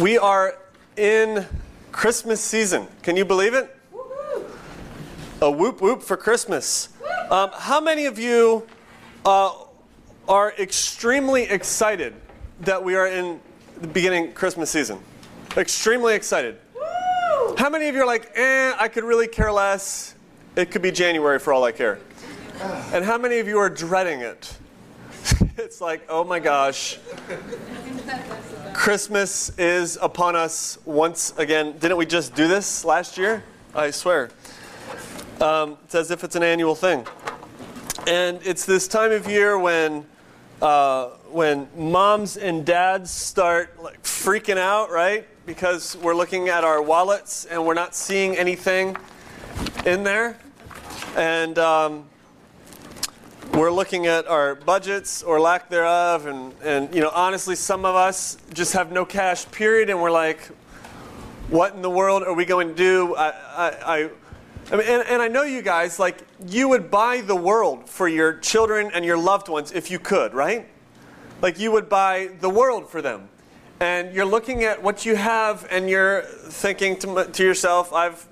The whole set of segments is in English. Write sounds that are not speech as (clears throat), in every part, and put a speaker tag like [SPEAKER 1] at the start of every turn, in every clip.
[SPEAKER 1] We are in Christmas season. Can you believe it? A whoop whoop for Christmas. Um, how many of you uh, are extremely excited that we are in the beginning Christmas season? Extremely excited. How many of you are like, eh, I could really care less? It could be January for all I care. And how many of you are dreading it? (laughs) it's like, oh my gosh. Christmas is upon us once again. Didn't we just do this last year? I swear. Um, it's as if it's an annual thing. And it's this time of year when, uh, when moms and dads start like freaking out, right? Because we're looking at our wallets and we're not seeing anything in there. And um, we're looking at our budgets or lack thereof, and, and you know, honestly, some of us just have no cash, period, and we're like, what in the world are we going to do? I, I, I, I mean, and, and I know you guys, like, you would buy the world for your children and your loved ones if you could, right? Like, you would buy the world for them. And you're looking at what you have, and you're thinking to, to yourself, I've,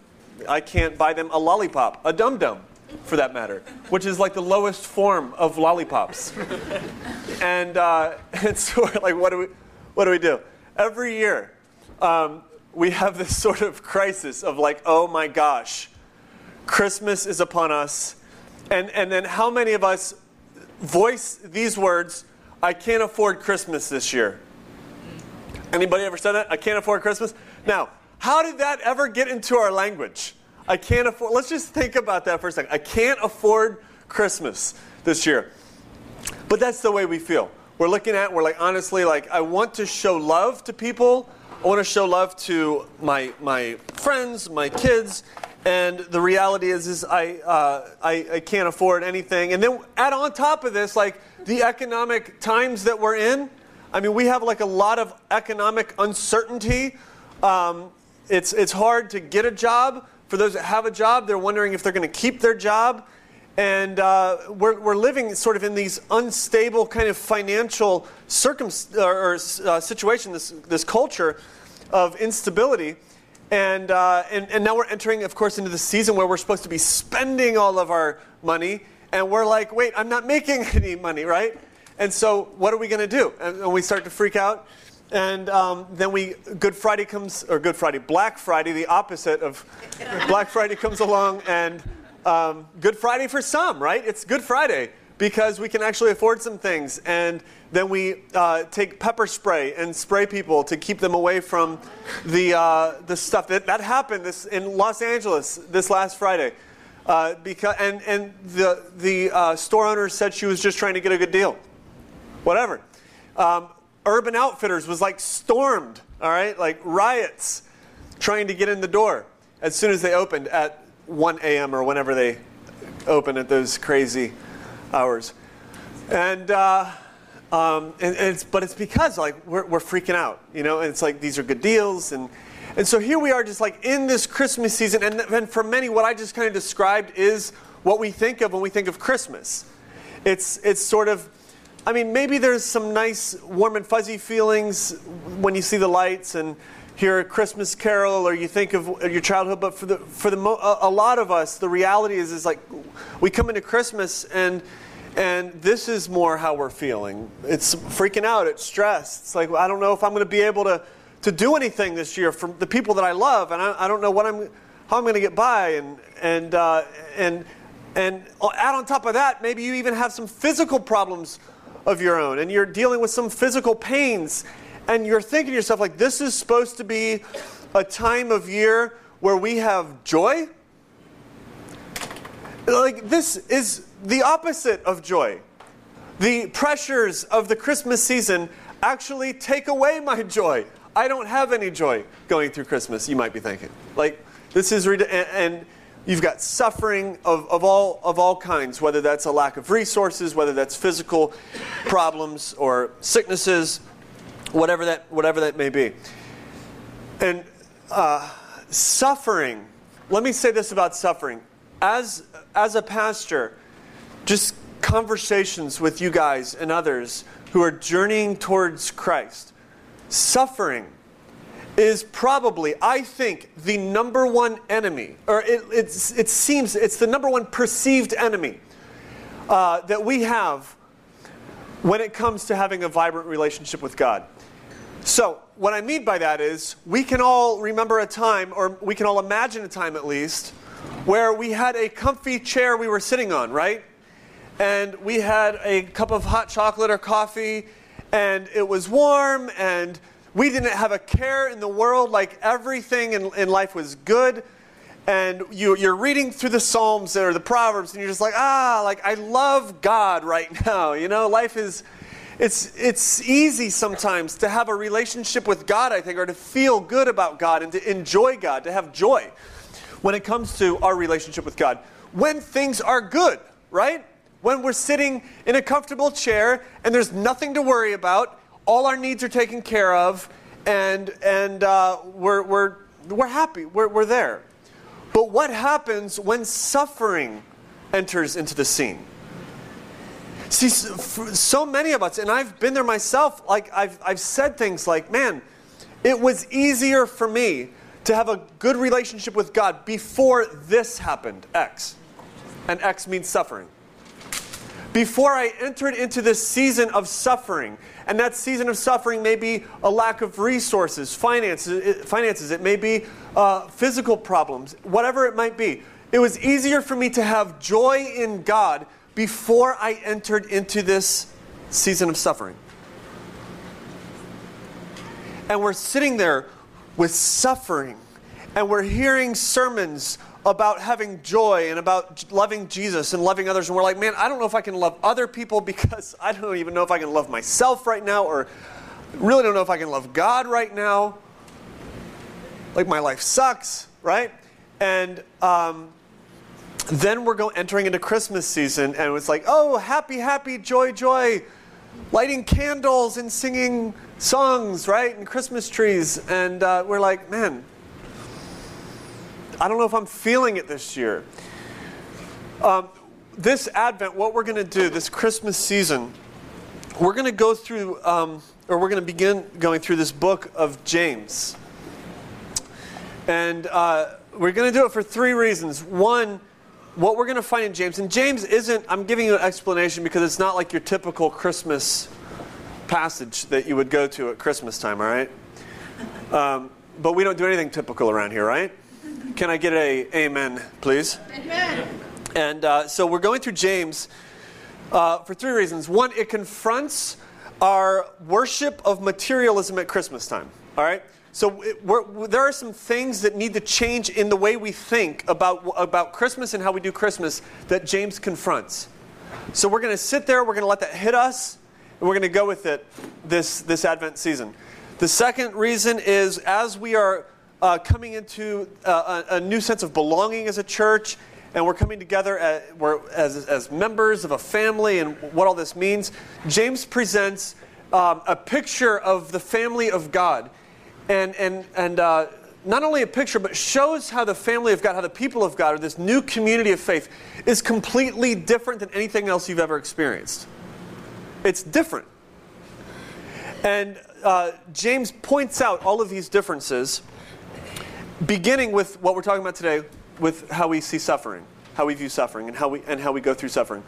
[SPEAKER 1] I can't buy them a lollipop, a dum dum for that matter, which is like the lowest form of lollipops. and, uh, (laughs) and so we're like, what do we, what do we do? Every year, um, we have this sort of crisis of like, oh my gosh, Christmas is upon us. And, and then how many of us voice these words, I can't afford Christmas this year? Anybody ever said that? I can't afford Christmas? Now, how did that ever get into our language? I can't afford, let's just think about that for a second. I can't afford Christmas this year. But that's the way we feel. We're looking at, we're like, honestly, like, I want to show love to people. I want to show love to my, my friends, my kids. And the reality is, is I, uh, I, I can't afford anything. And then add on top of this, like, the economic times that we're in. I mean, we have like a lot of economic uncertainty. Um, it's, it's hard to get a job. For those that have a job, they're wondering if they're going to keep their job. And uh, we're, we're living sort of in these unstable kind of financial circum- or, uh, situation, this, this culture of instability. And, uh, and, and now we're entering, of course, into the season where we're supposed to be spending all of our money. And we're like, wait, I'm not making (laughs) any money, right? And so what are we going to do? And we start to freak out. And um, then we, Good Friday comes, or Good Friday, Black Friday, the opposite of Black Friday comes along, and um, Good Friday for some, right? It's Good Friday because we can actually afford some things. And then we uh, take pepper spray and spray people to keep them away from the, uh, the stuff. That, that happened this, in Los Angeles this last Friday. Uh, because, and and the, the uh, store owner said she was just trying to get a good deal. Whatever. Um, Urban Outfitters was like stormed, all right, like riots trying to get in the door as soon as they opened at 1 a.m. or whenever they open at those crazy hours. And, uh, um, and, and, it's, but it's because like we're, we're freaking out, you know, and it's like these are good deals. And, and so here we are just like in this Christmas season. And, and for many, what I just kind of described is what we think of when we think of Christmas. It's, it's sort of I mean, maybe there's some nice warm and fuzzy feelings when you see the lights and hear a Christmas carol or you think of your childhood, but for the for the a lot of us, the reality is is like we come into Christmas and and this is more how we're feeling. It's freaking out, it's stressed. It's like I don't know if I'm going to be able to to do anything this year for the people that I love, and I, I don't know what I'm how I'm going to get by, and and uh, and and add on top of that, maybe you even have some physical problems of your own and you're dealing with some physical pains and you're thinking to yourself like this is supposed to be a time of year where we have joy? Like this is the opposite of joy. The pressures of the christmas season actually take away my (laughs) joy. I don't have any joy going through christmas you might be thinking. Like this is and, and You've got suffering of, of, all, of all kinds, whether that's a lack of resources, whether that's physical problems or sicknesses, whatever that, whatever that may be. And uh, suffering, let me say this about suffering. As, as a pastor, just conversations with you guys and others who are journeying towards Christ, suffering is probably, I think, the number one enemy, or it, it seems it's the number one perceived enemy uh, that we have when it comes to having a vibrant relationship with God. So, what I mean by that is, we can all remember a time, or we can all imagine a time at least, where we had a comfy chair we were sitting on, right? And we had a cup of hot chocolate or coffee, and it was warm, and we didn't have a care in the world, like everything in, in life was good. And you, you're reading through the Psalms or the Proverbs, and you're just like, ah, like I love God right (laughs) now. You know, life is, it's, it's easy sometimes to have a relationship with God, I think, or to feel good about God and to enjoy God, to have joy when it comes to our relationship with God. When things are good, right? When we're sitting in a comfortable chair and there's nothing to worry about, all our needs are taken care of, and, and uh, we're, we're, we're happy, we're, we're there. But what happens when suffering enters into the scene? See, so many of us, and I've been there myself, like I've, I've said things like, man, it was easier for me to have a good relationship with God before this happened, X. And X means suffering. Before I entered into this season of suffering, and that season of suffering may be a lack of resources, finances, finances. it may be uh, physical problems, whatever it might be. It was easier for me to have joy in God before I entered into this season of suffering. And we're sitting there with suffering, and we're hearing sermons about having joy and about loving Jesus and loving others. And we're like, man, I don't know if I can love other people (laughs) because I don't even know if I can love myself right now, or really don't know if I can love God right now. Like, my life sucks, right? And um, then we're going entering into Christmas season, and it's like, oh, happy, happy, joy, joy, lighting candles and singing songs, right? And Christmas trees. And uh, we're like, man, I don't know if I'm feeling it this year. Um, this Advent, what we're going to do, this Christmas season, we're going to go through, um, or we're going to begin going through this book of James. And uh, we're going to do it for three reasons. One, what we're going to find in James, and James isn't, I'm giving you an explanation because it's not like your typical Christmas passage that you would go to at Christmas time, all right? Um, but we don't do anything typical around here, right? Can I get a amen, please? Amen. And uh, so we're going through James uh, for three reasons. One, it confronts our worship of materialism at Christmas time. All right. So it, there are some things that need to change in the way we think about about Christmas and how we do Christmas that James confronts. So we're going to sit there. We're going to let that hit us, and we're going to go with it this this Advent season. The second reason is as we are uh, coming into uh, a, a, new sense of belonging as a church, and we're coming together as, as, as, members of a family and what all this means. James presents um, a picture of the family of God. And, and, and uh, not only a picture, but shows how the family of God, how the people of God, or this new community of faith, is completely different than anything else you've ever experienced. It's different. And uh, James points out all of these differences beginning with what we're talking about today, with how we see suffering, how we view suffering, and how we, and how we go through suffering.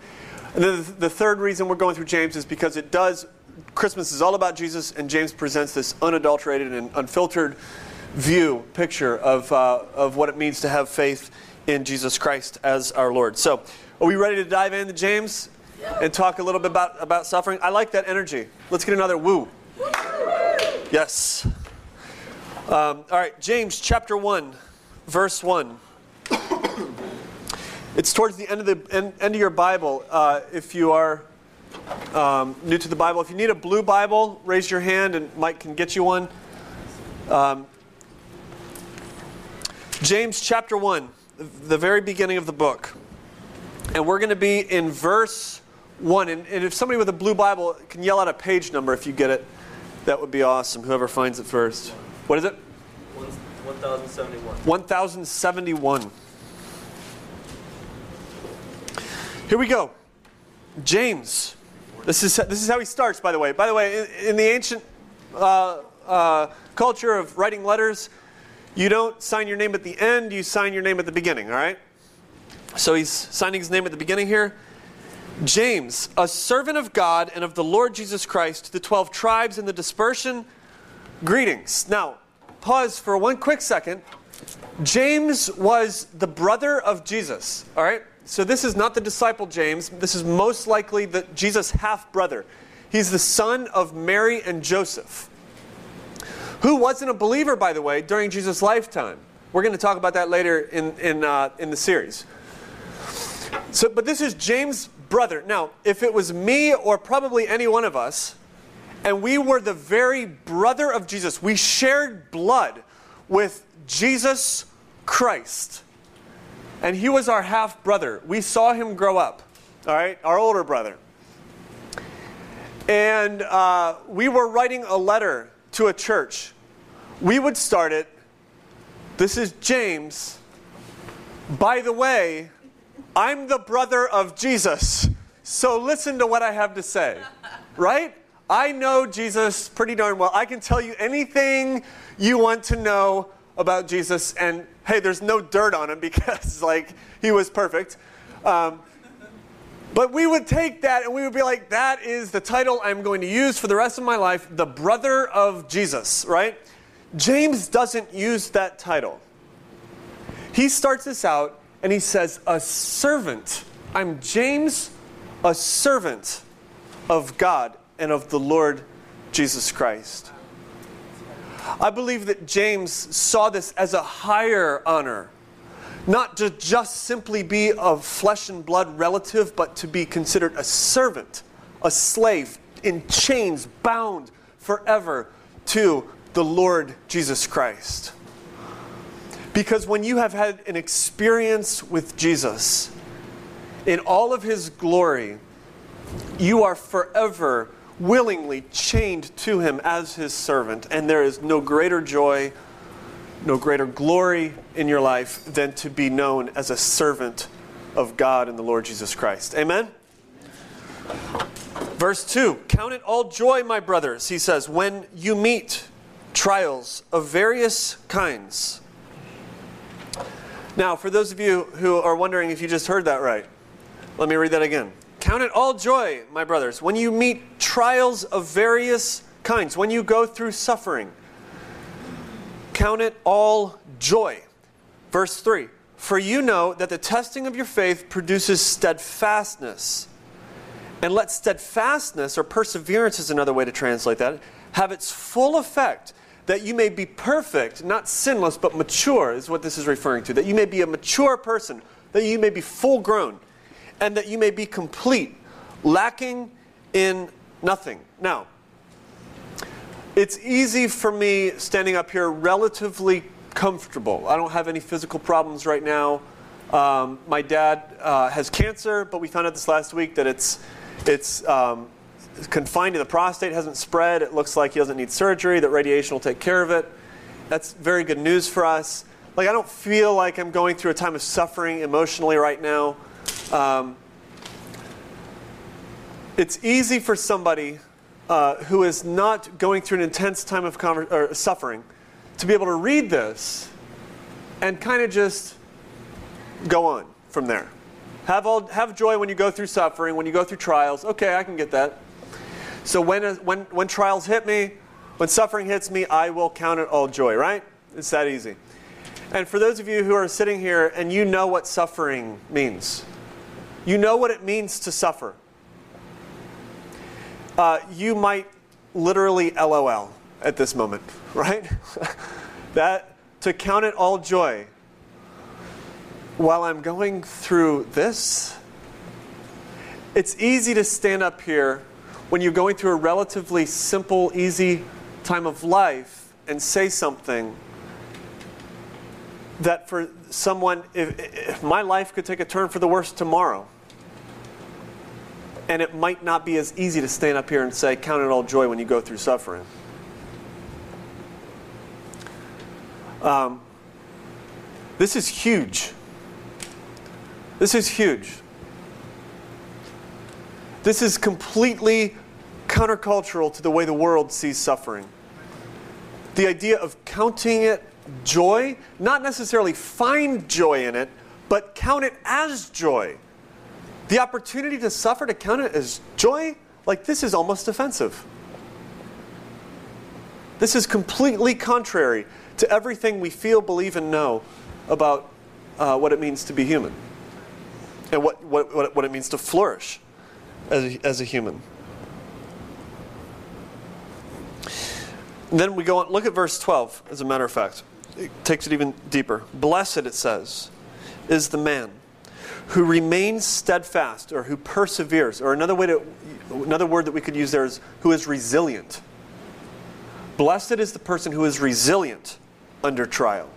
[SPEAKER 1] And the, the third reason we're going through James is because it does, Christmas is all about Jesus, and James presents this unadulterated and unfiltered view, picture of, uh, of what it means to have faith in Jesus Christ as our Lord. So, are we ready to dive into James and talk a little bit about, about suffering? I like that energy. Let's get another woo. Yes. Um, all right, James chapter 1, verse 1. it's towards the end of the end, end of your Bible. Uh, if you are um, new to the Bible, if you need a blue Bible, raise your hand and Mike can get you one. Um, James chapter 1, the very beginning of the book. And we're going to be in verse 1. And, and if somebody with a blue Bible can yell out a page number if you get it, that would be awesome, whoever finds it first. What is it?
[SPEAKER 2] 1071.
[SPEAKER 1] 1071. Here we go. James. This is, this is how he starts, by the way. By the way, in, in the ancient uh, uh, culture of writing letters, you don't sign your name at the end, you sign your name at the beginning, all right? So he's signing his name at the beginning here. James, a servant of God and of the Lord Jesus Christ, to the 12 tribes in the dispersion, greetings. Now, pause for one quick second. James was the brother of Jesus, all right? So this is not the disciple James. This is most likely the Jesus half brother. He's the son of Mary and Joseph, who wasn't a believer, by the way, during Jesus' lifetime. We're going to talk about that later in, in, uh, in the series. So, but this is James' brother. Now, if it was me or probably any one of us, and we were the very brother of Jesus, we shared blood with Jesus Christ. And he was our half brother. We saw him grow up, all right, our older brother. And uh, we were writing a letter to a church. We would start it. This is James. By the way, I'm the brother of Jesus. So listen to what I have to say, right? I know Jesus pretty darn well. I can tell you anything you want to know about Jesus, and hey, there's no dirt on him (laughs) because, like, he was perfect. Um, but we would take that and we would be like, that is the title I'm going to use for the rest of my life, the brother of Jesus, right? James doesn't use that title. He starts this out and he says, a servant. I'm James, a servant of God and of the Lord Jesus Christ. I believe that James saw this as a higher honor, not to just simply be a flesh and blood relative, but to be considered a servant, a slave, in chains, bound forever to the Lord Jesus Christ. Because when you have had an experience with Jesus in all of his glory, you are forever willingly chained to him as his servant, and there is no greater joy, no greater glory in your life than to be known as a servant of God and the Lord Jesus Christ. Amen? Verse 2 Count it all joy, my brothers, he says, when you meet trials of various kinds. Now, for those of you who are wondering if you just heard that right, let me read that again. Count it all joy, my brothers, when you meet trials of various kinds, when you go through suffering. Count it all joy. Verse 3 For you know that the testing of your faith produces steadfastness. And let steadfastness, or perseverance is another way to translate that, have its full effect, that you may be perfect, not sinless, but mature, is what this is referring to. That you may be a mature person, that you may be full grown and that you may be complete, lacking in nothing. Now, it's easy for me standing up here relatively comfortable. I don't have any physical problems right now. Um, my dad uh, has cancer, but we found out this last week that it's it's um, confined to the prostate, hasn't spread. It looks like he doesn't need surgery. That radiation will take care of it. That's very good news for us. Like I don't feel like I'm going through a time of suffering emotionally right now. Um, it's easy for somebody uh, who is not going through an intense time of conver- suffering to be able to read this and kind of just go on from there. Have, all, have joy when you go through suffering, when you go through trials. Okay, I can get that. So when, when, when trials hit me, when suffering hits me, I will count it all joy, right? It's that easy. And for those of you who are sitting here and you know what suffering means, you know what it means to suffer. Uh, you might literally LOL at this moment, (laughs) right? (laughs) that to count it all joy while I'm going through this. It's easy to stand up here when you're going through a relatively simple, easy time of life and say something that for someone, if, if my life could take a turn for the worse tomorrow, and it might not be as easy to stand up here and say, Count it all joy when you go through suffering. Um, this is huge. This is huge. This is completely countercultural to the way the world sees suffering. the idea of counting it joy, not necessarily find joy in it, but count it as joy. The opportunity to suffer, to count it as joy, like this is almost offensive. This is completely contrary to everything we feel, believe, and know about uh, what it means to be human and what, what, what, it means to flourish as a, as a human. Then we go on, look at verse 12, as a matter of fact. It takes it even deeper. Blessed, it says, is the man who remains steadfast or who perseveres, or another way to, another word that we could use there is who is resilient. Blessed is the person who is resilient under trial.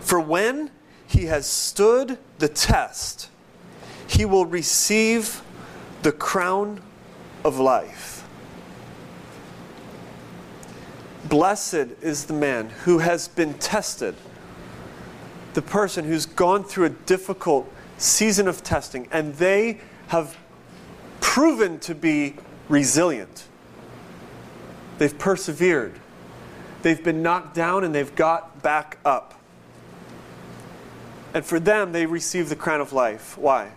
[SPEAKER 1] For when he has stood the test, he will receive the crown of life. Blessed is the man who has been tested, the person who's gone through a difficult season of testing, and they have proven to be resilient. They've persevered. They've been knocked down and they've got back up. And for them, they receive the crown of life. Why?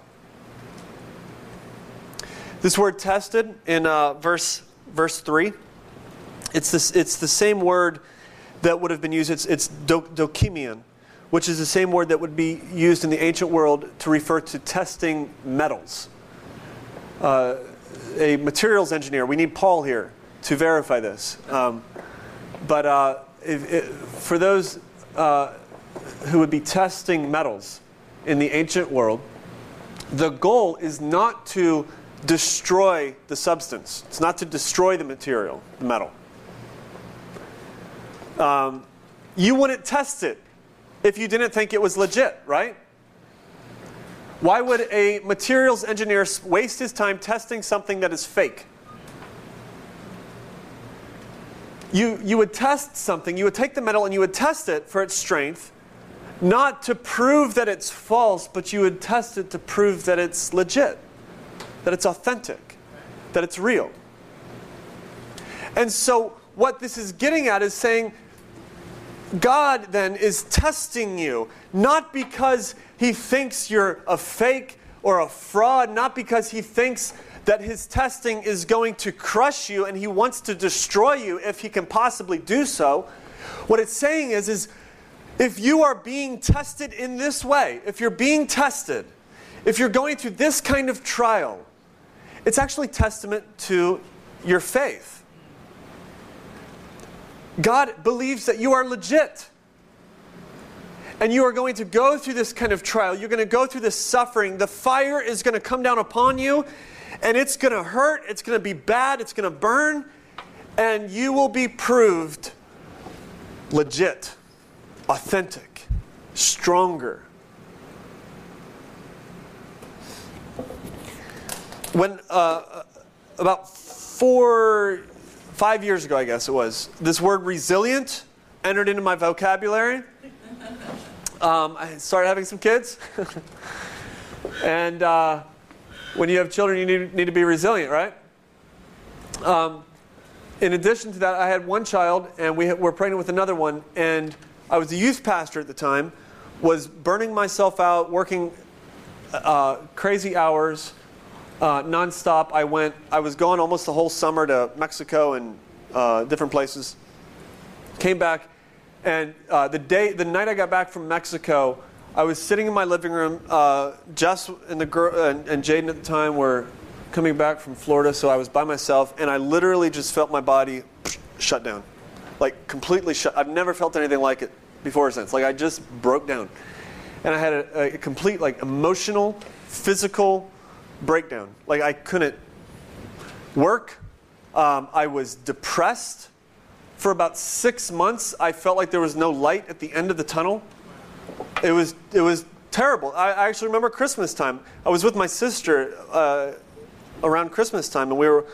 [SPEAKER 1] This word tested in uh, verse, verse 3, it's, this, it's the same word that would have been used, it's, it's do, dokimion, which is the same word that would be used in the ancient world to refer to testing metals. Uh, a materials engineer, we need Paul here to verify this. Um, but uh, if, if, for those uh, who would be testing metals in the ancient world, the goal is not to destroy the substance. It's not to destroy the material, the metal. Um, you wouldn't test it if you didn't think it was legit, right? Why would a materials engineer waste his time testing something that is fake? You, you would test something, you would take the metal and you would test it for its strength, not to prove that it's false, but you would test it to prove that it's legit, that it's authentic, that it's real. And so, what this is getting at is saying, God then is testing you, not because he thinks you're a fake or a fraud, not because he thinks that his testing is going to crush you and he wants to destroy you if he can possibly do so. What it's saying is, is if you are being tested in this way, if you're being tested, if you're going through this kind of trial, it's actually testament to your faith. God believes that you are legit. And you are going to go through this kind of trial. You're going to go through this suffering. The fire is going to come down upon you, and it's going to hurt. It's going to be bad. It's going to burn. And you will be proved legit, authentic, stronger. When uh, about four, five years ago, I guess it was, this word resilient entered into my vocabulary. Um, I started having some kids. (laughs) and uh, when you have children, you need, need to be resilient, right? Um, in addition to that, I had one child, and we were pregnant with another one. And I was a youth pastor at the time, was burning myself out, working uh, crazy hours, uh, nonstop. I went. I was gone almost the whole summer to Mexico and uh, different places. Came back, and uh, the day, the night I got back from Mexico, I was sitting in my living room. Uh, Jess and the girl and, and Jaden at the time were coming back from Florida, so I was by myself, and I literally just felt my body shut down, like completely shut. I've never felt anything like it before or since. Like I just broke down, and I had a, a complete like emotional, physical breakdown. Like I couldn't work. Um, I was depressed for about six months. I felt like there was no light at the end of the tunnel. It was it was terrible. I, I actually remember Christmas time. I was with my sister uh, around Christmas time, and we were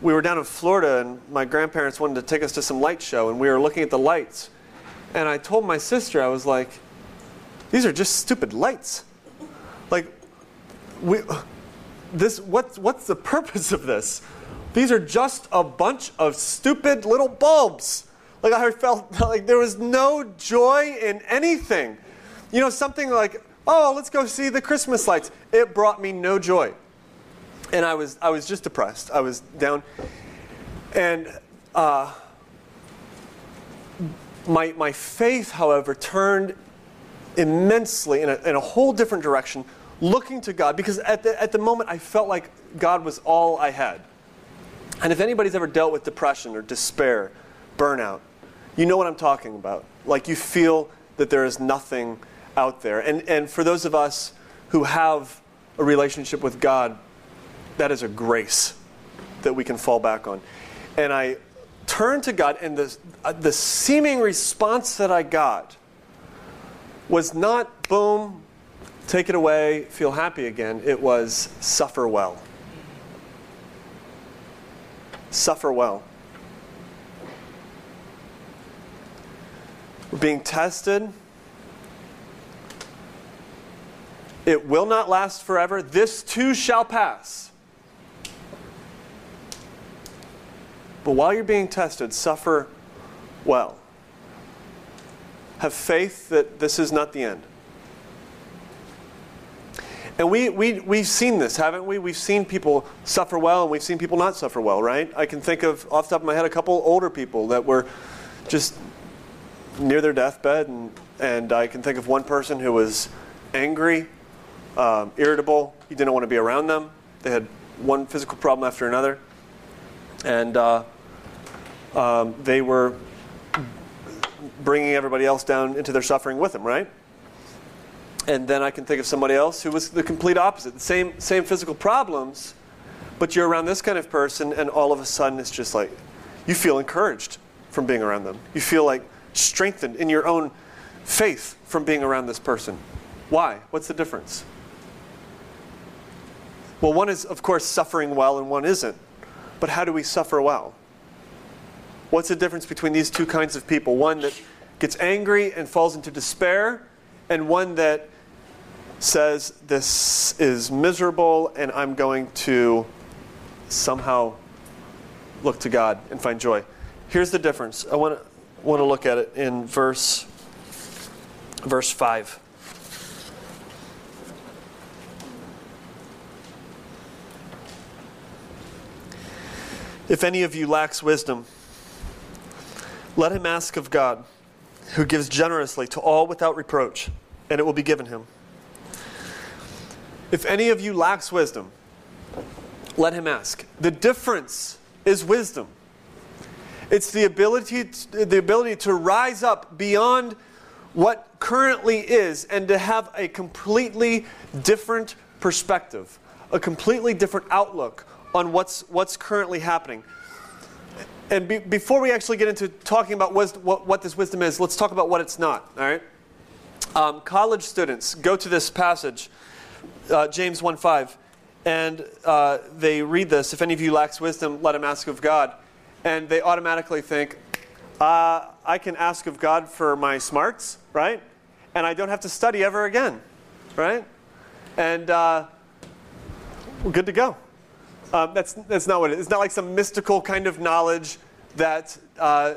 [SPEAKER 1] we were down in Florida, and my grandparents wanted to take us to some light show, and we were looking at the lights. And I told my sister, I was like, "These are just stupid lights. Like, we." This what's what's the (laughs) purpose of this? These are just a bunch of stupid little bulbs. Like I felt (laughs) like there was no joy in anything. You know, something like, oh, let's go see the Christmas lights. It brought me no joy. And I was, I was just depressed. I was down. And uh, my, my faith, however, turned immensely in a, in a whole different direction, looking to God, because at the, at the moment I felt like God was all I had. And if anybody's ever dealt with depression or despair, burnout, you know what I'm talking about. Like you feel that there is nothing out there. And, and for those of us who have a relationship with God, that is a grace that we can fall back on. And I turned to God, and the, uh, the seeming response that I got was not boom, take it away, feel happy again. It was suffer well. Suffer well. We're being tested. It will not last forever. This too shall pass. But while you're being tested, suffer well. Have faith that this is not the end. And we, we, we've seen this, haven't we? We've seen people suffer well and we've seen people not suffer well, right? I can think of, off the top of my head, a couple older people that were just near their deathbed. And, and I can think of one person who was angry, um, irritable. He didn't want to be around them. They had one physical problem after another. And uh, um, they were bringing everybody else down into their suffering with them, right? And then I can think of somebody else who was the complete opposite. The same, same physical problems, but you're around this kind of person, and all of a sudden it's just like you feel encouraged from being around them. You feel like strengthened in your own faith from being around this person. Why? What's the difference? Well, one is, of course, suffering well, and one isn't. But how do we suffer well? What's the difference between these two kinds of people? One that gets angry and falls into despair, and one that says, This is miserable, and I'm going to somehow look to God and find joy. Here's the difference. I want to, want to look at it in verse, verse 5. If any of you lacks wisdom, let him ask of God, who gives generously to all without reproach, and it will be given him. If any of you lacks wisdom, let him ask. The difference is wisdom. It's the ability, to, the ability to rise up beyond what currently is and to have a completely different perspective, a completely different outlook on what's, what's currently happening. And be, before we actually get into talking about wisdom, what, what, this wisdom is, let's talk about what it's not. All right. Um, college students go to this passage, uh, James 1:5, and uh, they read this. If any of you lacks wisdom, let him ask of God, and they automatically think, uh, I can ask of God for my smarts, right? And I don't have to study ever again, right? And uh, we're good to go. Um, that's, that's not what it is. It's not like some mystical kind of knowledge that uh,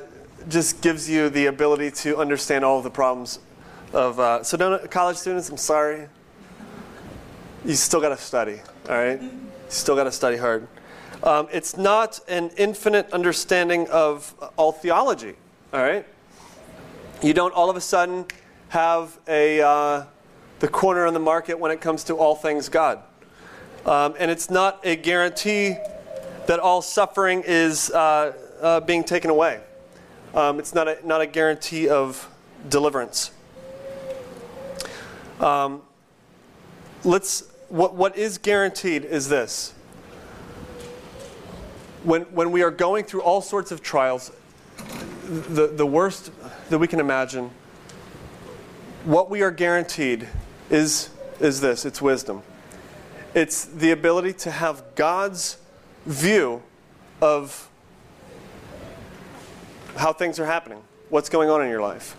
[SPEAKER 1] just gives you the ability to understand all of the problems of. Uh, so, don't, college students, I'm sorry. You still got to study, all right? You still got to study hard. Um, it's not an infinite understanding of all theology, all right? You don't all of a sudden have a, uh, the corner on the market when it comes to all things God. Um, and it's not a guarantee that all suffering is uh, uh, being taken away. Um, it's not a, not a guarantee of deliverance. Um, let's, what, what is guaranteed is this. When, when we are going through all sorts of trials, the, the worst that we can imagine, what we are guaranteed is, is this it's wisdom. It's the ability to have God's view of how things are happening, what's going on in your life.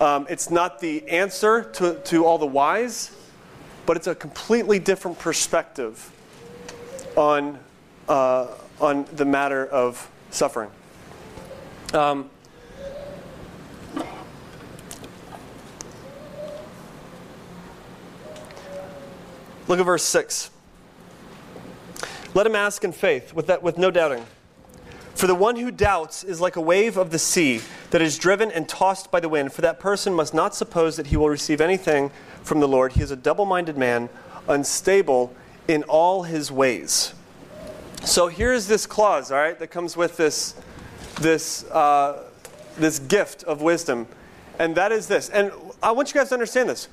[SPEAKER 1] Um, it's not the answer to, to all the whys, but it's a completely different perspective on, uh, on the matter of suffering. Um, look at verse 6. Let him ask in faith, with, that, with no doubting. For the one who doubts is like a wave of the sea that is driven and tossed by the wind. For that person must not suppose that he will receive anything from the Lord. He is a double minded man, unstable in all his ways. So here's this clause, all right, that comes with this, this, uh, this gift of wisdom. And that is this. And I want you guys to understand this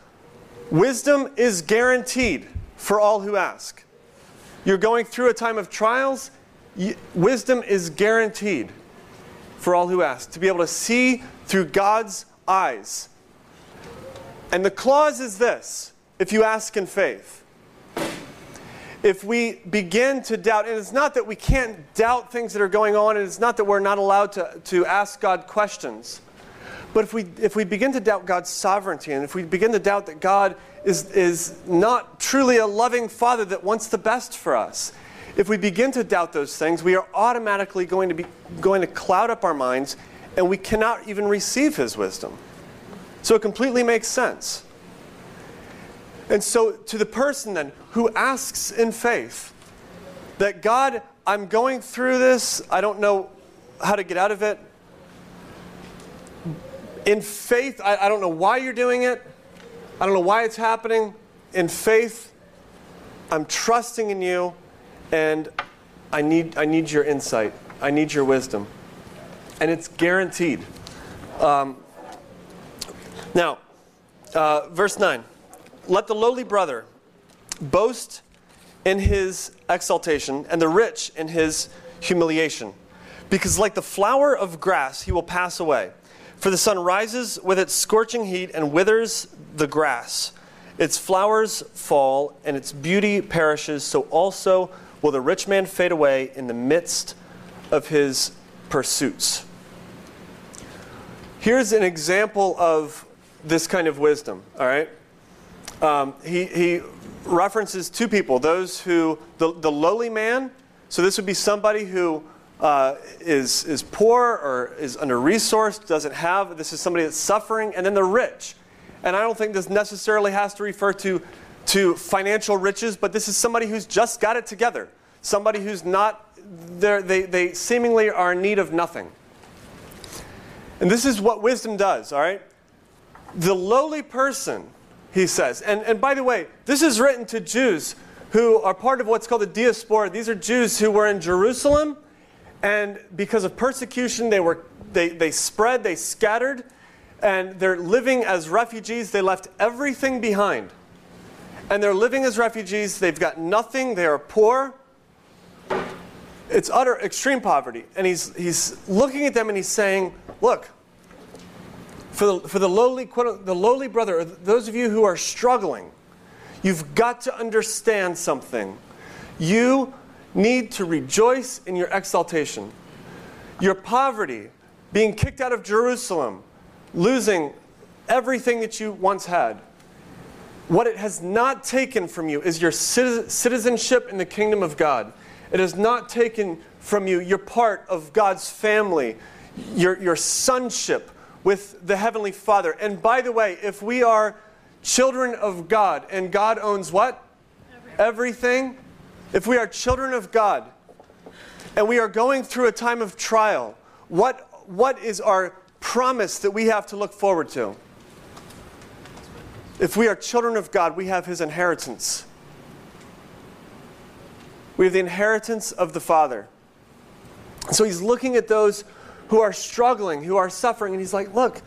[SPEAKER 1] wisdom is guaranteed for all who ask. You're going through a time of trials, wisdom is guaranteed for all who ask to be able to see through God's eyes. And the clause is this if you ask in faith. If we begin to doubt, and it's not that we can't doubt things that are going on, and it's not that we're not allowed to, to ask God questions, but if we, if we begin to doubt God's sovereignty, and if we begin to doubt that God is, is not truly a loving Father that wants the best for us, if we begin to doubt those things, we are automatically going to be going to cloud up our minds, and we cannot even receive His wisdom. So it completely makes sense. And so, to the person then who asks in faith that God, I'm going through this, I don't know how to get out of it. In faith, I, I don't know why you're doing it, I don't know why it's happening. In faith, I'm trusting in you, and I need, I need your insight. I need your wisdom. And it's guaranteed. Um, now, uh, verse 9 Let the lowly brother boast in his exaltation, and the rich in his humiliation. Because, like the flower of grass, he will pass away. For the sun rises with its scorching heat and withers the grass. Its flowers fall, and its beauty perishes, so also will the rich man fade away in the midst of his pursuits. Here's an example of this kind of wisdom, all right? Um, he, he references two people those who, the, the lowly man, so this would be somebody who uh, is, is poor or is under resourced, doesn't have. This is somebody that's suffering. And then the rich. And I don't think this necessarily has to refer to, to financial riches, but this is somebody who's just got it together. Somebody who's not, they, they seemingly are in need of nothing. And this is what wisdom does, all right? The lowly person, he says, and, and by the way, this is written to Jews who are part of what's called the diaspora. These are Jews who were in Jerusalem and because of persecution, they, were, they, they spread, they scattered, and they're living as refugees. They left everything behind. And they're living as refugees. They've got nothing. They are poor. It's utter extreme poverty. And he's, he's looking at them and he's saying, Look, for the, for the lowly, the lowly brother, those of you who are struggling, you've got to understand something. You need to rejoice in your exaltation. Your poverty, being kicked out of Jerusalem, losing everything that you once had. What it has not taken from you is your citizenship in the kingdom of God. It has not taken from you your part of God's family, your, your sonship with the Heavenly Father. And by the way, if we are children of God and God owns what? Everything, Everything if we are children of God and we are going through a time of trial, what, what is our promise that we have to look forward to? If we are children of God, we have His inheritance. We have the inheritance of the Father. So He's looking at those who are struggling, who are suffering, and He's like, look,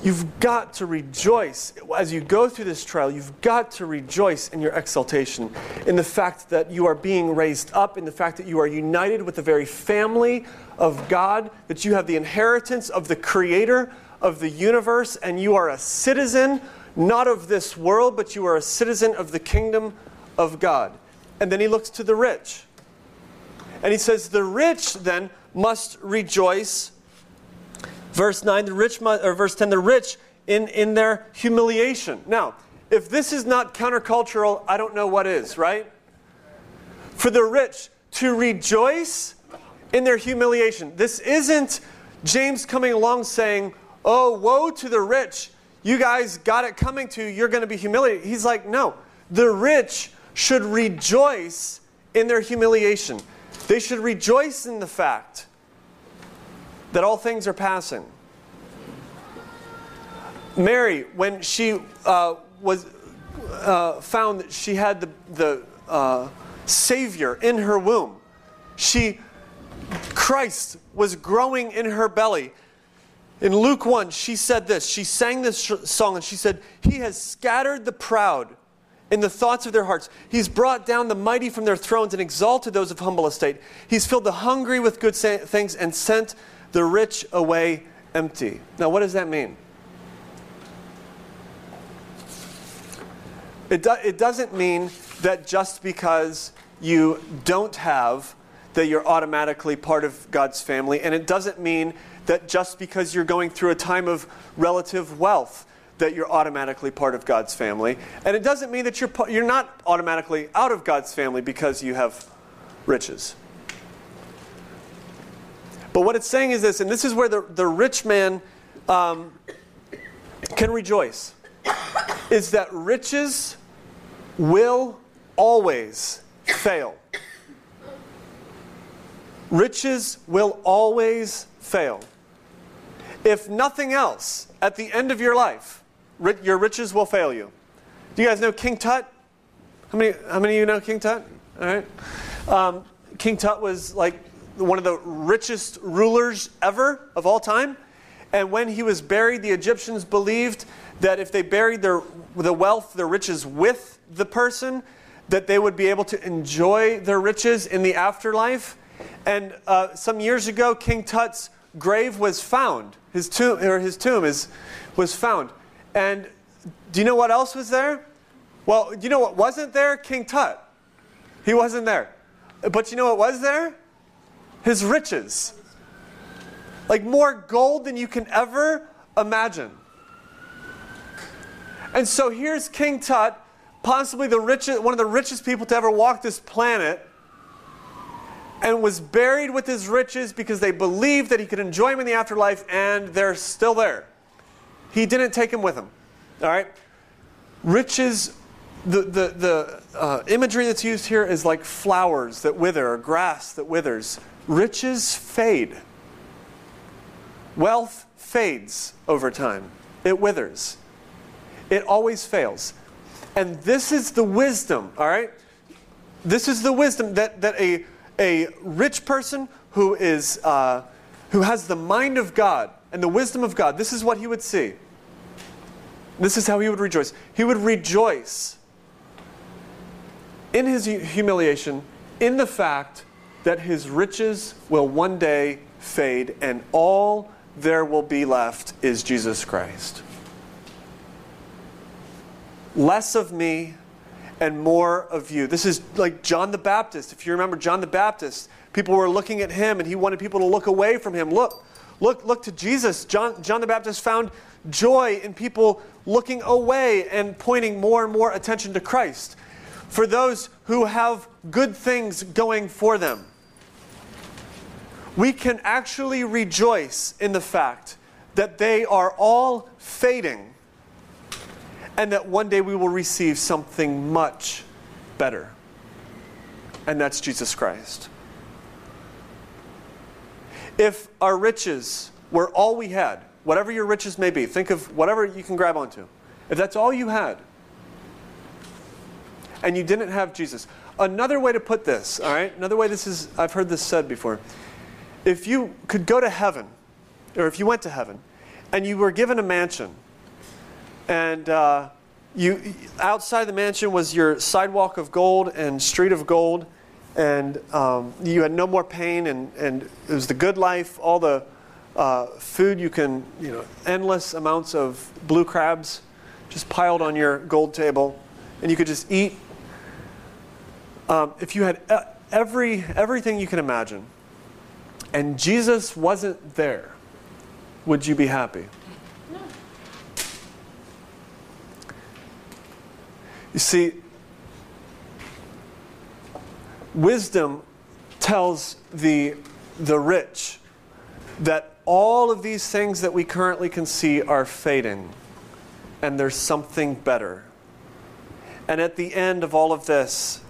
[SPEAKER 1] You've got to rejoice as you go through this trial. You've got to rejoice in your exaltation, in the fact that you are being raised up, in the fact that you are united with the very family of God, that you have the inheritance of the Creator of the universe, and you are a citizen, not of this world, but you are a citizen of the kingdom of God. And then he looks to the rich. And he says, The rich then must rejoice Verse 9, the rich, or verse 10, the rich in, in their humiliation. Now, if this is not countercultural, I don't know what is, right? For the rich to rejoice in their humiliation. This isn't James coming along saying, Oh, woe to the rich. You guys got it coming to you. You're going to be humiliated. He's like, No, the rich should rejoice in their humiliation. They should rejoice in the fact that all things are passing. Mary, when she uh, was uh, found that she had the, the uh, Savior in her womb, she Christ was growing in her belly. In Luke 1, she said this. She sang this sh- song and she said, He has scattered the proud in the thoughts of their hearts. He's brought down the mighty from their thrones and exalted those of humble estate. He's filled the hungry with good sa- things and sent the rich away empty. Now, what does that mean? It, do- it doesn't mean that just because you don't have, that you're automatically part of God's family. And it doesn't mean that just because you're going through a time of relative wealth, that you're automatically part of God's family. And it doesn't mean that you're, you're not automatically out of God's family because you have riches. But what it's saying is this, and this is where the, the rich man um, can rejoice, is that riches will always fail. Riches will always fail. If nothing else, at the end of your life, ri- your riches will fail you. Do you guys know King Tut? How many, how many of you know King Tut? All right. Um, King Tut was like one of the richest rulers ever of all time. And when he was buried, the Egyptians believed that if they buried their, the wealth, their riches with the person, that they would be able to enjoy their riches in the afterlife. And uh, some years ago, King Tut's grave was found. His tomb, or his tomb is, was found. And do you know what else was there? Well, do you know what wasn't there? King Tut. He wasn't there. But you know what was there? His riches. Like more gold than you can ever imagine. And so here's King Tut, possibly the richest, one of the richest people to ever walk this planet, and was buried with his riches because they believed that he could enjoy them in the afterlife, and they're still there. He didn't take them with him. All right? Riches, the, the, the uh, imagery that's used here is like flowers that wither or grass that withers. Riches fade. Wealth fades over time, it withers. It always fails. And this is the wisdom, all right? This is the wisdom that, that a, a rich person who, is, uh, who has the mind of God and the wisdom of God, this is what he would see. This is how he would rejoice. He would rejoice in his humiliation in the fact that his riches will one day fade and all there will be left is Jesus Christ. Less of me and more of you. This is like John the Baptist. If you remember John the Baptist, people were looking at him and he wanted people to look away from him. Look, look, look to Jesus. John, John the Baptist found joy in people looking away and pointing more and more attention to Christ. For those who have good things going for them, we can actually rejoice in the fact that they are all fading and that one day we will receive something much better. And that's Jesus Christ. If our riches were all we had, whatever your riches may be, think of whatever you can grab onto. If that's all you had, and you didn't have Jesus, another way to put this, all right, another way this is, I've heard this said before. If you could go to heaven, or if you went to heaven, and you were given a mansion, and uh, you outside the mansion was your sidewalk of gold and street of gold, and um, you had no more pain, and, and it was the good life, all the uh, food you can, you know, endless amounts of blue crabs just piled on your gold table, and you could just eat. Um, if you had e- every everything you can imagine, and Jesus wasn't there, would you be happy? You see, wisdom tells the, the rich that all of these things that we currently can see are fading, and there's something better. And at the end of all of this,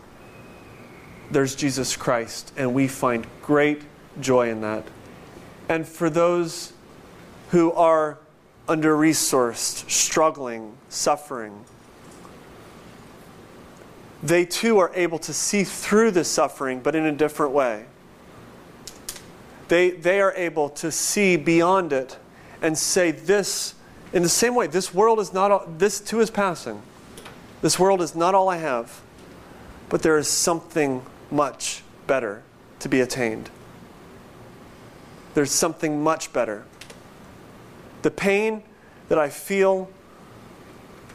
[SPEAKER 1] there's Jesus Christ, and we find great joy in that. And for those who are under resourced, struggling, suffering, they too are able to see through the suffering, but in a different way. They, they are able to see beyond it and say, This, in the same way, this world is not, all, this too is passing. This world is not all I have, but there is something much better to be attained. There's something much better. The pain that I feel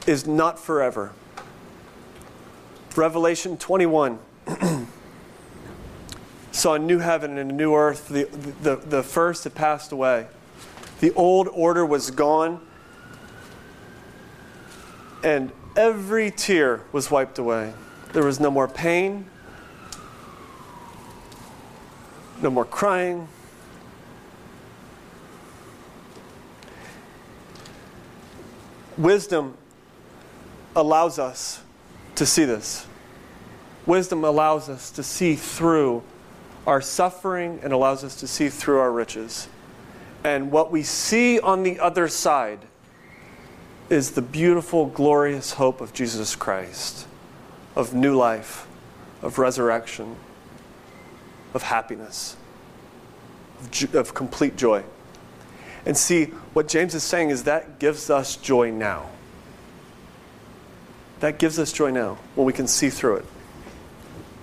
[SPEAKER 1] is not forever. Revelation 21 (clears throat) saw a new heaven and a new earth. The, the, the first had passed away, the old order was gone, and every tear was wiped away. There was no more pain, no more crying. Wisdom allows us to see this. Wisdom allows us to see through our suffering and allows us to see through our riches. And what we see on the other side is the beautiful, glorious hope of Jesus Christ, of new life, of resurrection, of happiness, of, of complete joy. And see, what James is saying is that gives us joy now. That gives us joy now when we can see through it.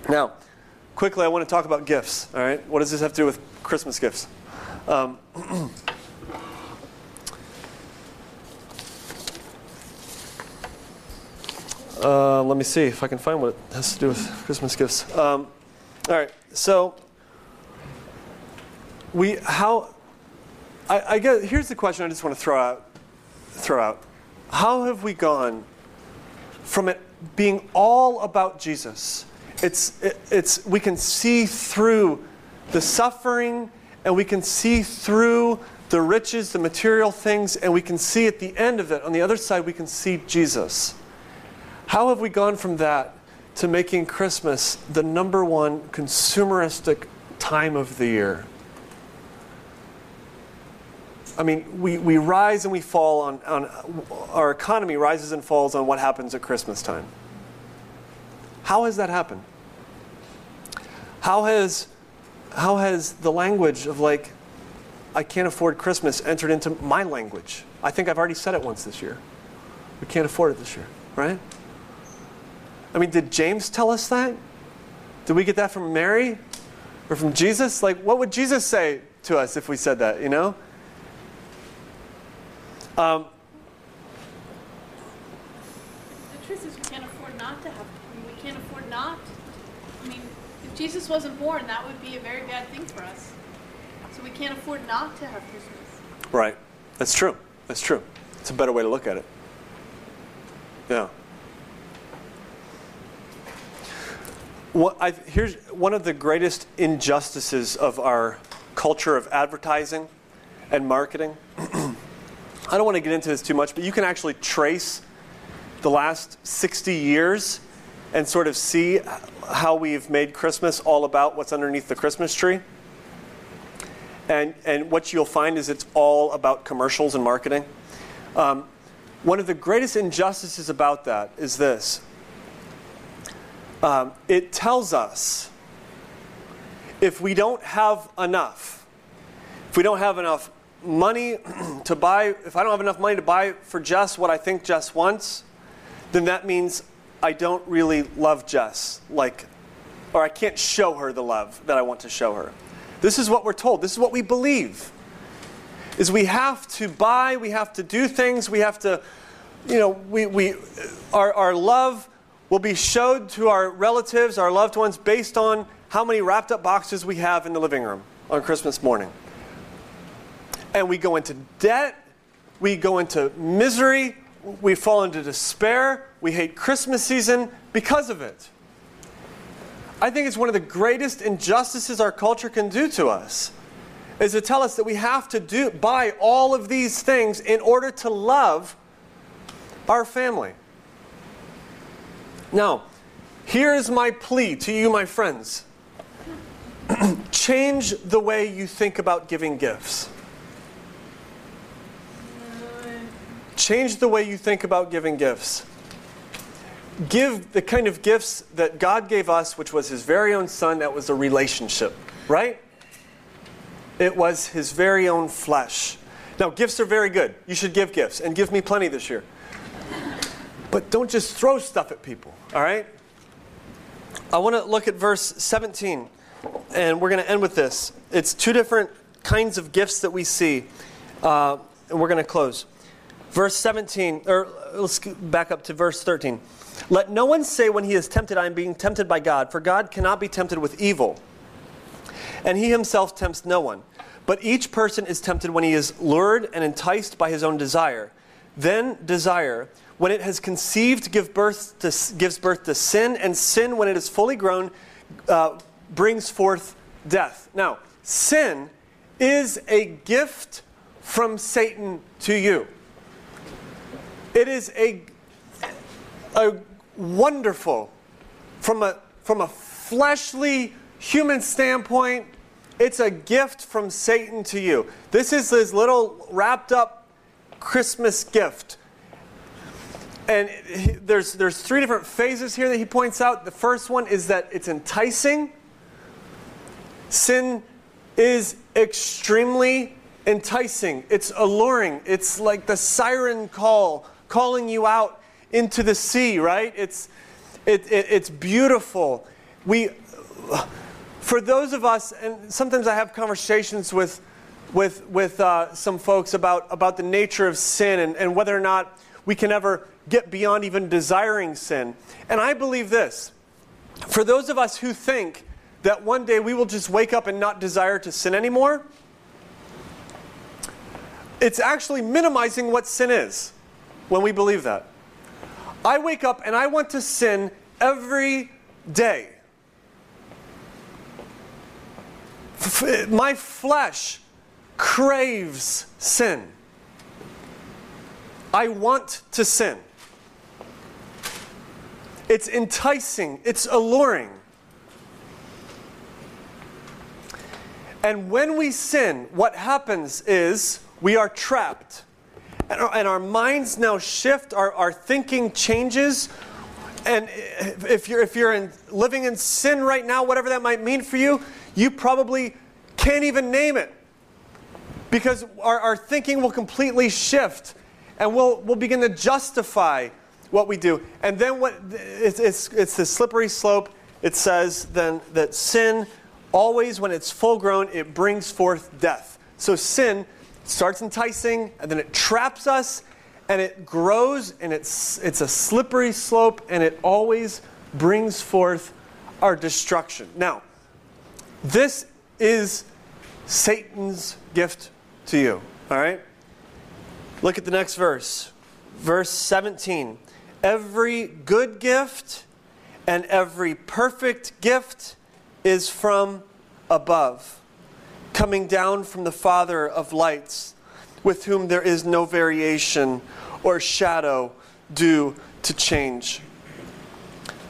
[SPEAKER 1] Now, quickly, I want to talk about gifts. All right, what does this have to do with Christmas gifts? Um, (clears throat) uh, let me see if I can find what it has to do with Christmas gifts. Um, all right, so we how I, I guess here's the question I just want to throw out throw out. How have we gone from it being all about Jesus? It's it, it's we can see through the suffering and we can see through the riches, the material things, and we can see at the end of it, on the other side, we can see Jesus. How have we gone from that to making Christmas the number one consumeristic time of the year? I mean, we, we rise and we fall on, on our economy rises and falls on what happens at Christmas time. How has that happened? How has how has the language of like I can't afford Christmas entered into my language? I think I've already said it once this year. We can't afford it this year, right? I mean, did James tell us that? Did we get that from Mary or from Jesus? Like, what would Jesus say to us if we said that, you know? Um,
[SPEAKER 3] The truth is, we can't afford not to have. I mean, we can't afford not. I mean, if Jesus wasn't born, that would be a very bad thing for us. So we can't afford not to have Christmas.
[SPEAKER 1] right. That's true. That's true. It's a better way to look at it. Yeah. What I, here's one of the greatest injustices of our culture of advertising and marketing. (clears throat) I don't want to get into this too much, but you can actually trace the last 60 years and sort of see how we've made Christmas all about what's underneath the Christmas tree. And, and what you'll find is it's all about commercials and marketing. Um, one of the greatest injustices about that is this um, it tells us if we don't have enough, if we don't have enough money (clears throat) to buy, if I don't have enough money to buy for Jess what I think Jess wants, then that means I don't really love Jess, like, or I can't show her the love that I want to show her. This is what we're told. This is what we believe. Is we have to buy, we have to do things, we have to, you know, we, we our, our love will be showed to our relatives, our loved ones, based on how many wrapped up boxes we have in the living room on Christmas morning. And we go into debt, we go into misery, we fall into despair, we hate Christmas season because of it. I think it's one of the greatest injustices our culture can do to us is to tell us that we have to do buy all of these things in order to love our family. Now, here is my plea to you, my friends. (clears throat) Change the way you think about giving gifts. Change the way you think about giving gifts. Give the kind of gifts that God gave us, which was His very own Son, that was a relationship, right? It was His very own flesh. Now, gifts are very good. You should give gifts, and give me plenty this year. But don't just throw stuff at people, all right? I want to look at verse 17, and we're going to end with this. It's two different kinds of gifts that we see, uh, and we're going to close. Verse 17, or let's back up to verse 13. Let no one say when he is tempted, I am being tempted by God, for God cannot be tempted with evil, and he himself tempts no one. But each person is tempted when he is lured and enticed by his own desire. Then desire, when it has conceived, give birth to, gives birth to sin, and sin, when it is fully grown, uh, brings forth death. Now, sin is a gift from Satan to you. It is a, a wonderful, from a, from a fleshly human standpoint, it's a gift from Satan to you. This is his little wrapped up Christmas gift. And he, there's, there's three different phases here that he points out. The first one is that it's enticing. Sin is extremely enticing, it's alluring. It's like the siren call calling you out into the sea, right? It's, it, it, it's beautiful. We, for those of us, and sometimes I have conversations with, with, with uh, some folks about, about the nature of sin and, and whether or not we can ever get beyond even desiring sin. And I believe this for those of us who think that one day we will just wake up and not desire to sin anymore, it's actually minimizing what sin is when we believe that. I wake up and I want to sin every day. F- my flesh craves sin. I want to sin. It's enticing, it's alluring. And when we sin, what happens is we are trapped and our, and our minds now shift, our, our thinking changes. And if you're, if you're in, living in sin right now, whatever that might mean for you, you probably can't even name it. Because our, our thinking will completely shift and we'll, we'll begin to justify what we do. And then what, it's, it's, it's the slippery slope. It says then that sin, always when it's full grown, it brings forth death. So sin starts enticing, and then it traps us, and it grows, and it's, it's a slippery slope, and it always brings forth our destruction. Now, this is Satan's gift to you, all right? Look at the next verse. Verse 17. Every good gift and every perfect gift is from above coming down from the Father of lights, with whom there is no variation or shadow due to change.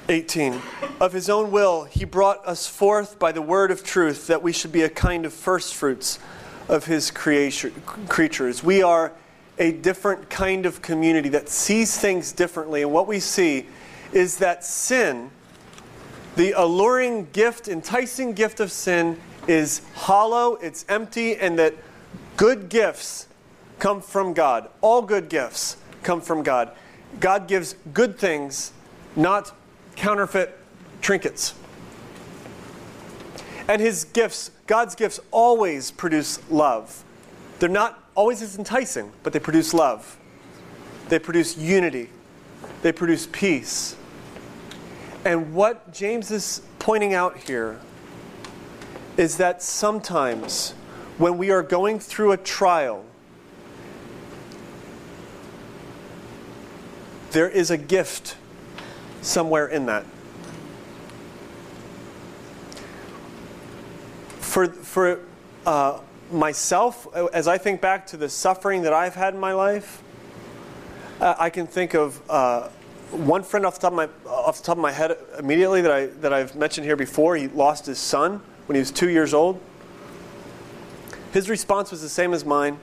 [SPEAKER 1] 18. Of his own will, he brought us forth by the word of truth that we should be a kind of firstfruits of his creation, creatures. We are a different kind of community that sees things differently. And what we see is that sin, the alluring gift, enticing gift of sin, is hollow, it's empty, and that good gifts come from God. All good gifts come from God. God gives good things, not counterfeit trinkets. And his gifts, God's gifts, always produce love. They're not always as enticing, but they produce love. They produce unity. They produce peace. And what James is pointing out here is that sometimes when we are going through a trial, there is a gift somewhere in that. For, for uh, myself, as I think back to the suffering that I've had in my life, uh, I can think of uh, one friend off the top of my off the top of my head immediately that I that I've mentioned here before. He lost his son when he was two years old. His response was the same as mine.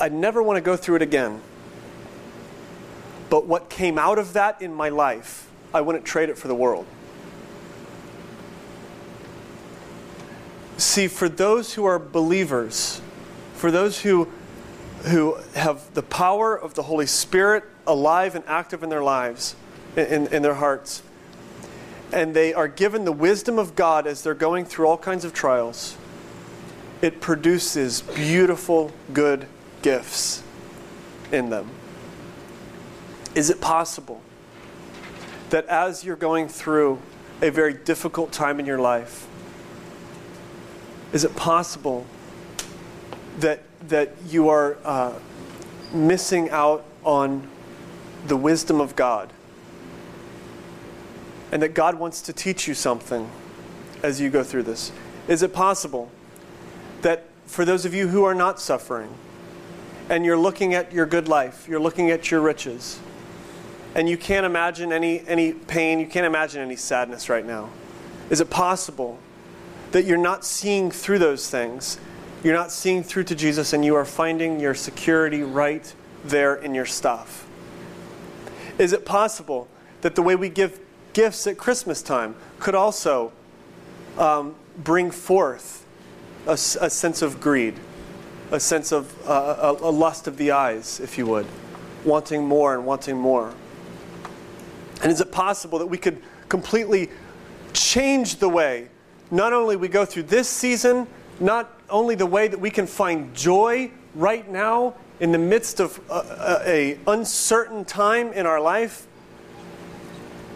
[SPEAKER 1] I'd never want to go through it again. But what came out of that in my life, I wouldn't trade it for the world. See, for those who are believers, for those who, who have the power of the Holy Spirit alive and active in their lives, in, in their hearts, and they are given the wisdom of God as they're going through all kinds of trials, it produces beautiful, good gifts in them. Is it possible that as you're going through a very difficult time in your life, is it possible that, that you are uh, missing out on the wisdom of God? And that God wants to teach you something as you go through this? Is it possible that for those of you who are not suffering, and you're looking at your good life, you're looking at your riches, and you can't imagine any, any pain, you can't imagine any sadness right now? Is it possible that you're not seeing through those things. You're not seeing through to Jesus, and you are finding your security right there in your stuff. Is it possible that the way we give gifts at Christmas time could also um, bring forth a, a, sense of greed, a sense of uh, a, a lust of the eyes, if you would, wanting more and wanting more? And is it possible that we could completely change the way not only we go through this season, not only the way that we can find joy right now in the midst of a, a, uncertain time in our life,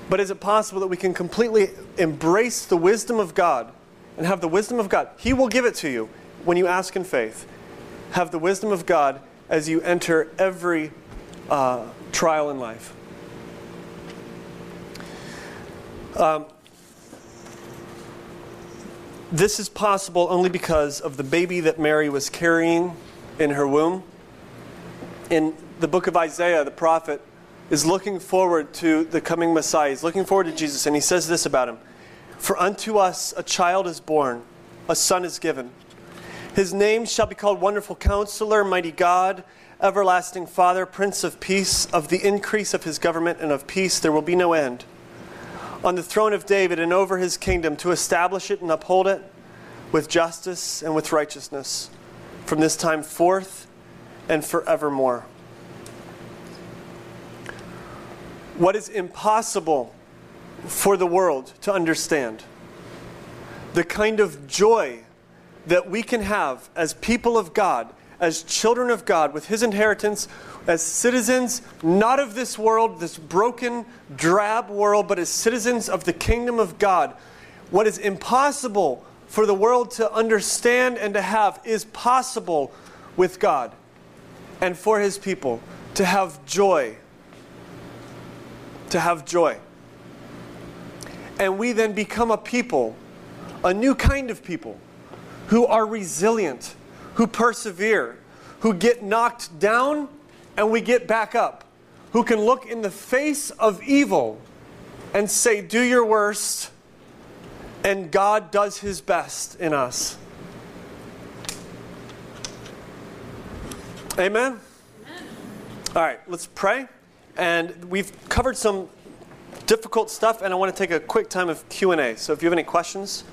[SPEAKER 1] but is it possible that we can completely embrace the wisdom of God and have the wisdom of God? He will give it to you when you ask in faith. Have the wisdom of God as you enter every uh, trial in life. Um, this is possible only because of the baby that Mary was carrying in her womb. In the book of Isaiah, the prophet is looking forward to the coming Messiah. He's looking forward to Jesus, and he says this about him For unto us a child is born, a son is given. His name shall be called Wonderful Counselor, Mighty God, Everlasting Father, Prince of Peace. Of the increase of his government and of peace there will be no end on the throne of David and over his kingdom to establish it and uphold it with justice and with righteousness from this time forth and forevermore. What is impossible for the world to understand, the kind of joy that we can have as people of God, as children of God, with His inheritance, as citizens not of this world, this broken, drab world, but as citizens of the kingdom of God. What is impossible for the world to understand and to have is possible with God and for his people to have joy. To have joy. And we then become a people, a new kind of people, who are resilient, who persevere, who get knocked down and we get back up, who can look in the face of evil and say, Do your worst, and God does his best in us. Amen? Amen? All right, let's pray. And we've covered some difficult stuff, and I want to take a quick time of Q&A. So if you have any questions,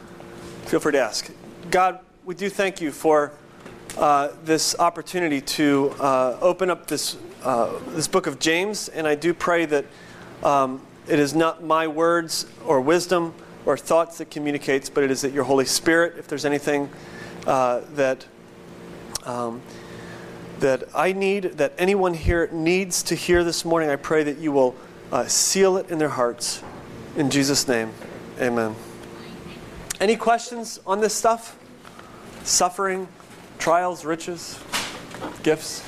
[SPEAKER 1] feel free to ask. God, we do thank you for uh, this opportunity to uh, open up this, uh, this book of James, and I do pray that um, it is not my words or wisdom or thoughts that communicates, but it is that your Holy Spirit, if there's anything uh, that, um, that I need, that anyone here needs to hear this morning, I pray that you will uh, seal it in their hearts. In Jesus' name, amen. Any questions on this stuff? Suffering? trials, riches, gifts.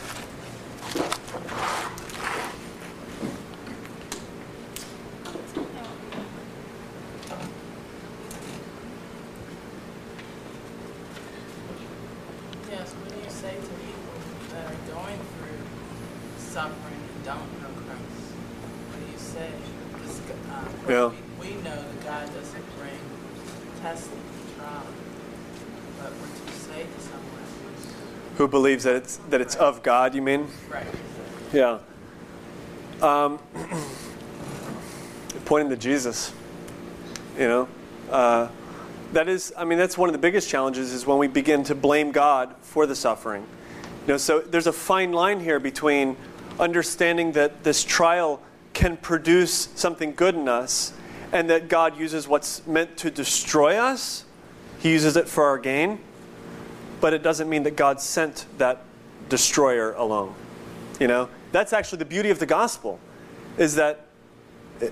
[SPEAKER 4] Yes, when you say to people that are going through suffering and don't know Christ, when you say? 'Cause, uh, of course,
[SPEAKER 1] Yeah.
[SPEAKER 4] We, we know that God doesn't bring testing and trial. But what you say to someone,
[SPEAKER 1] Who believes that it's that it's of God? You mean?
[SPEAKER 4] right?
[SPEAKER 1] Yeah. Um, (clears throat) pointing to Jesus. You know, uh, that is. I mean, that's one of the biggest challenges is when we begin to blame God for the suffering. You know, so there's a fine line here between understanding that this trial can produce something good in us, and that God uses what's meant to destroy us. He uses it for our gain, but it doesn't mean that God sent that destroyer alone. You know, that's actually the beauty of the gospel, is that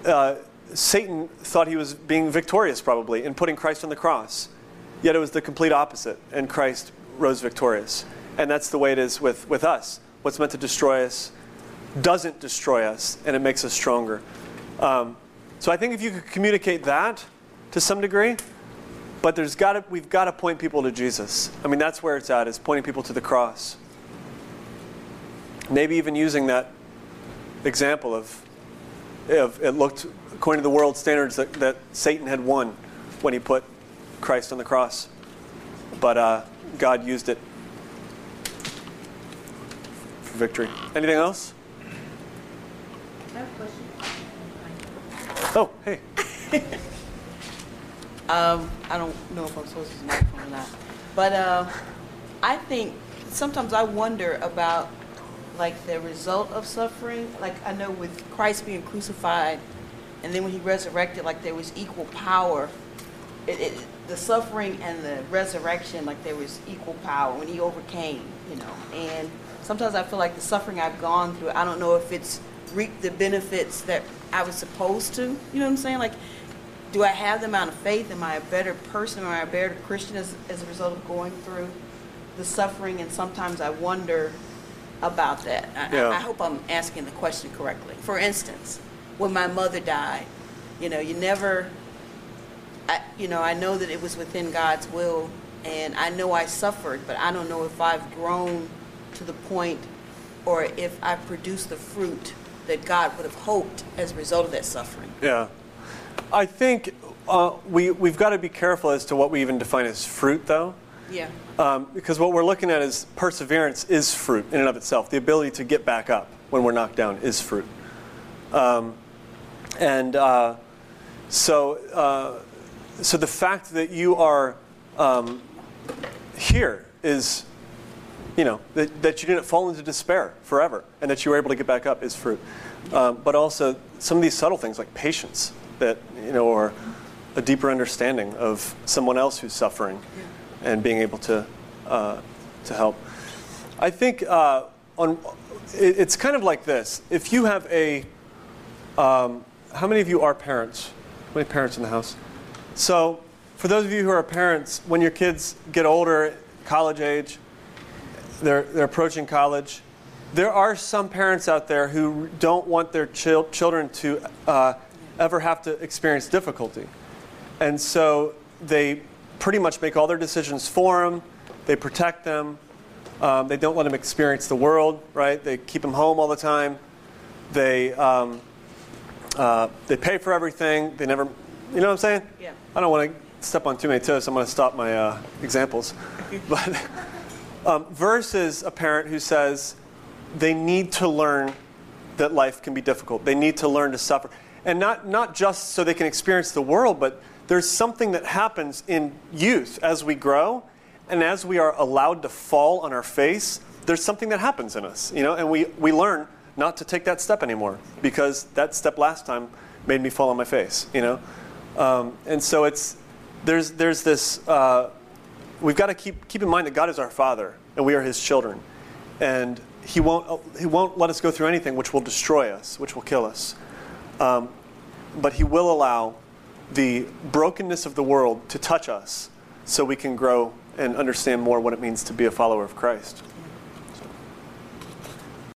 [SPEAKER 1] uh, Satan thought he was being victorious probably in putting Christ on the cross, yet it was the complete opposite, and Christ rose victorious. And that's the way it is with, with us. What's meant to destroy us doesn't destroy us, and it makes us stronger. Um, so I think if you could communicate that to some degree, but there's got to, we've got to point people to Jesus. I mean, that's where it's at, is pointing people to the cross. Maybe even using that example of, of it looked, according to the world standards, that, that Satan had won when he put Christ on the cross. But uh, God used it for victory. Anything else?
[SPEAKER 5] I have a question.
[SPEAKER 1] Oh, hey. (laughs)
[SPEAKER 6] Um, I don't know if I'm supposed to use the microphone or not, but uh, I think sometimes I wonder about like the result of suffering. Like I know with Christ being crucified, and then when he resurrected, like there was equal power. It, it, the suffering and the resurrection, like there was equal power when he overcame, you know. And sometimes I feel like the suffering I've gone through, I don't know if it's reaped the benefits that I was supposed to. You know what I'm saying? Like do I have the amount of faith? Am I a better person? Am I a better Christian as, as a result of going through the suffering? And sometimes I wonder about that. I,
[SPEAKER 1] Yeah.
[SPEAKER 6] I, I hope I'm asking the question correctly. For instance, when my mother died, you know, you never, I, you know, I know that it was within God's will, and I know I suffered, but I don't know if I've grown to the point or if I've produced the fruit that God would have hoped as a result of that suffering.
[SPEAKER 1] Yeah. I think uh, we, we've got to be careful as to what we even define as fruit, though.
[SPEAKER 6] Yeah.
[SPEAKER 1] Um, because what we're looking at is perseverance is fruit in and of itself. The ability to get back up when we're knocked down is fruit. Um, and uh, so, uh, so the fact that you are um, here is, you know, that, that you didn't fall into despair forever and that you were able to get back up is fruit. Um, but also some of these subtle things like patience that, you know, or a deeper understanding of someone else who's suffering and being able to, uh, to help. I think uh, on, it, it's kind of like this. If you have a, um, how many of you are parents? How many parents in the house? So, for those of you who are parents, when your kids get older, college age, they're, they're approaching college, there are some parents out there who don't want their chil- children to uh, ever have to experience difficulty. And so they pretty much make all their decisions for them, they protect them, um, they don't let them experience the world, right? They keep them home all the time. They, um, uh, they pay for everything. They never, you know what I'm saying?
[SPEAKER 6] Yeah.
[SPEAKER 1] I don't want to step on too many toes, so I'm going to stop my uh, examples. (laughs) but um, versus a parent who says they need to learn that life can be difficult. They need to learn to suffer. And not, not just so they can experience the world, but there's something that happens in youth as we grow and as we are allowed to fall on our face, there's something that happens in us, you know, and we, we learn not to take that step anymore because that step last time made me fall on my face, you know. Um, and so it's there's there's this uh, we've got to keep keep in mind that God is our Father and we are His children, and He won't He won't let us go through anything which will destroy us, which will kill us, um, but He will allow the brokenness of the world to touch us, so we can grow and understand more what it means to be a follower of Christ.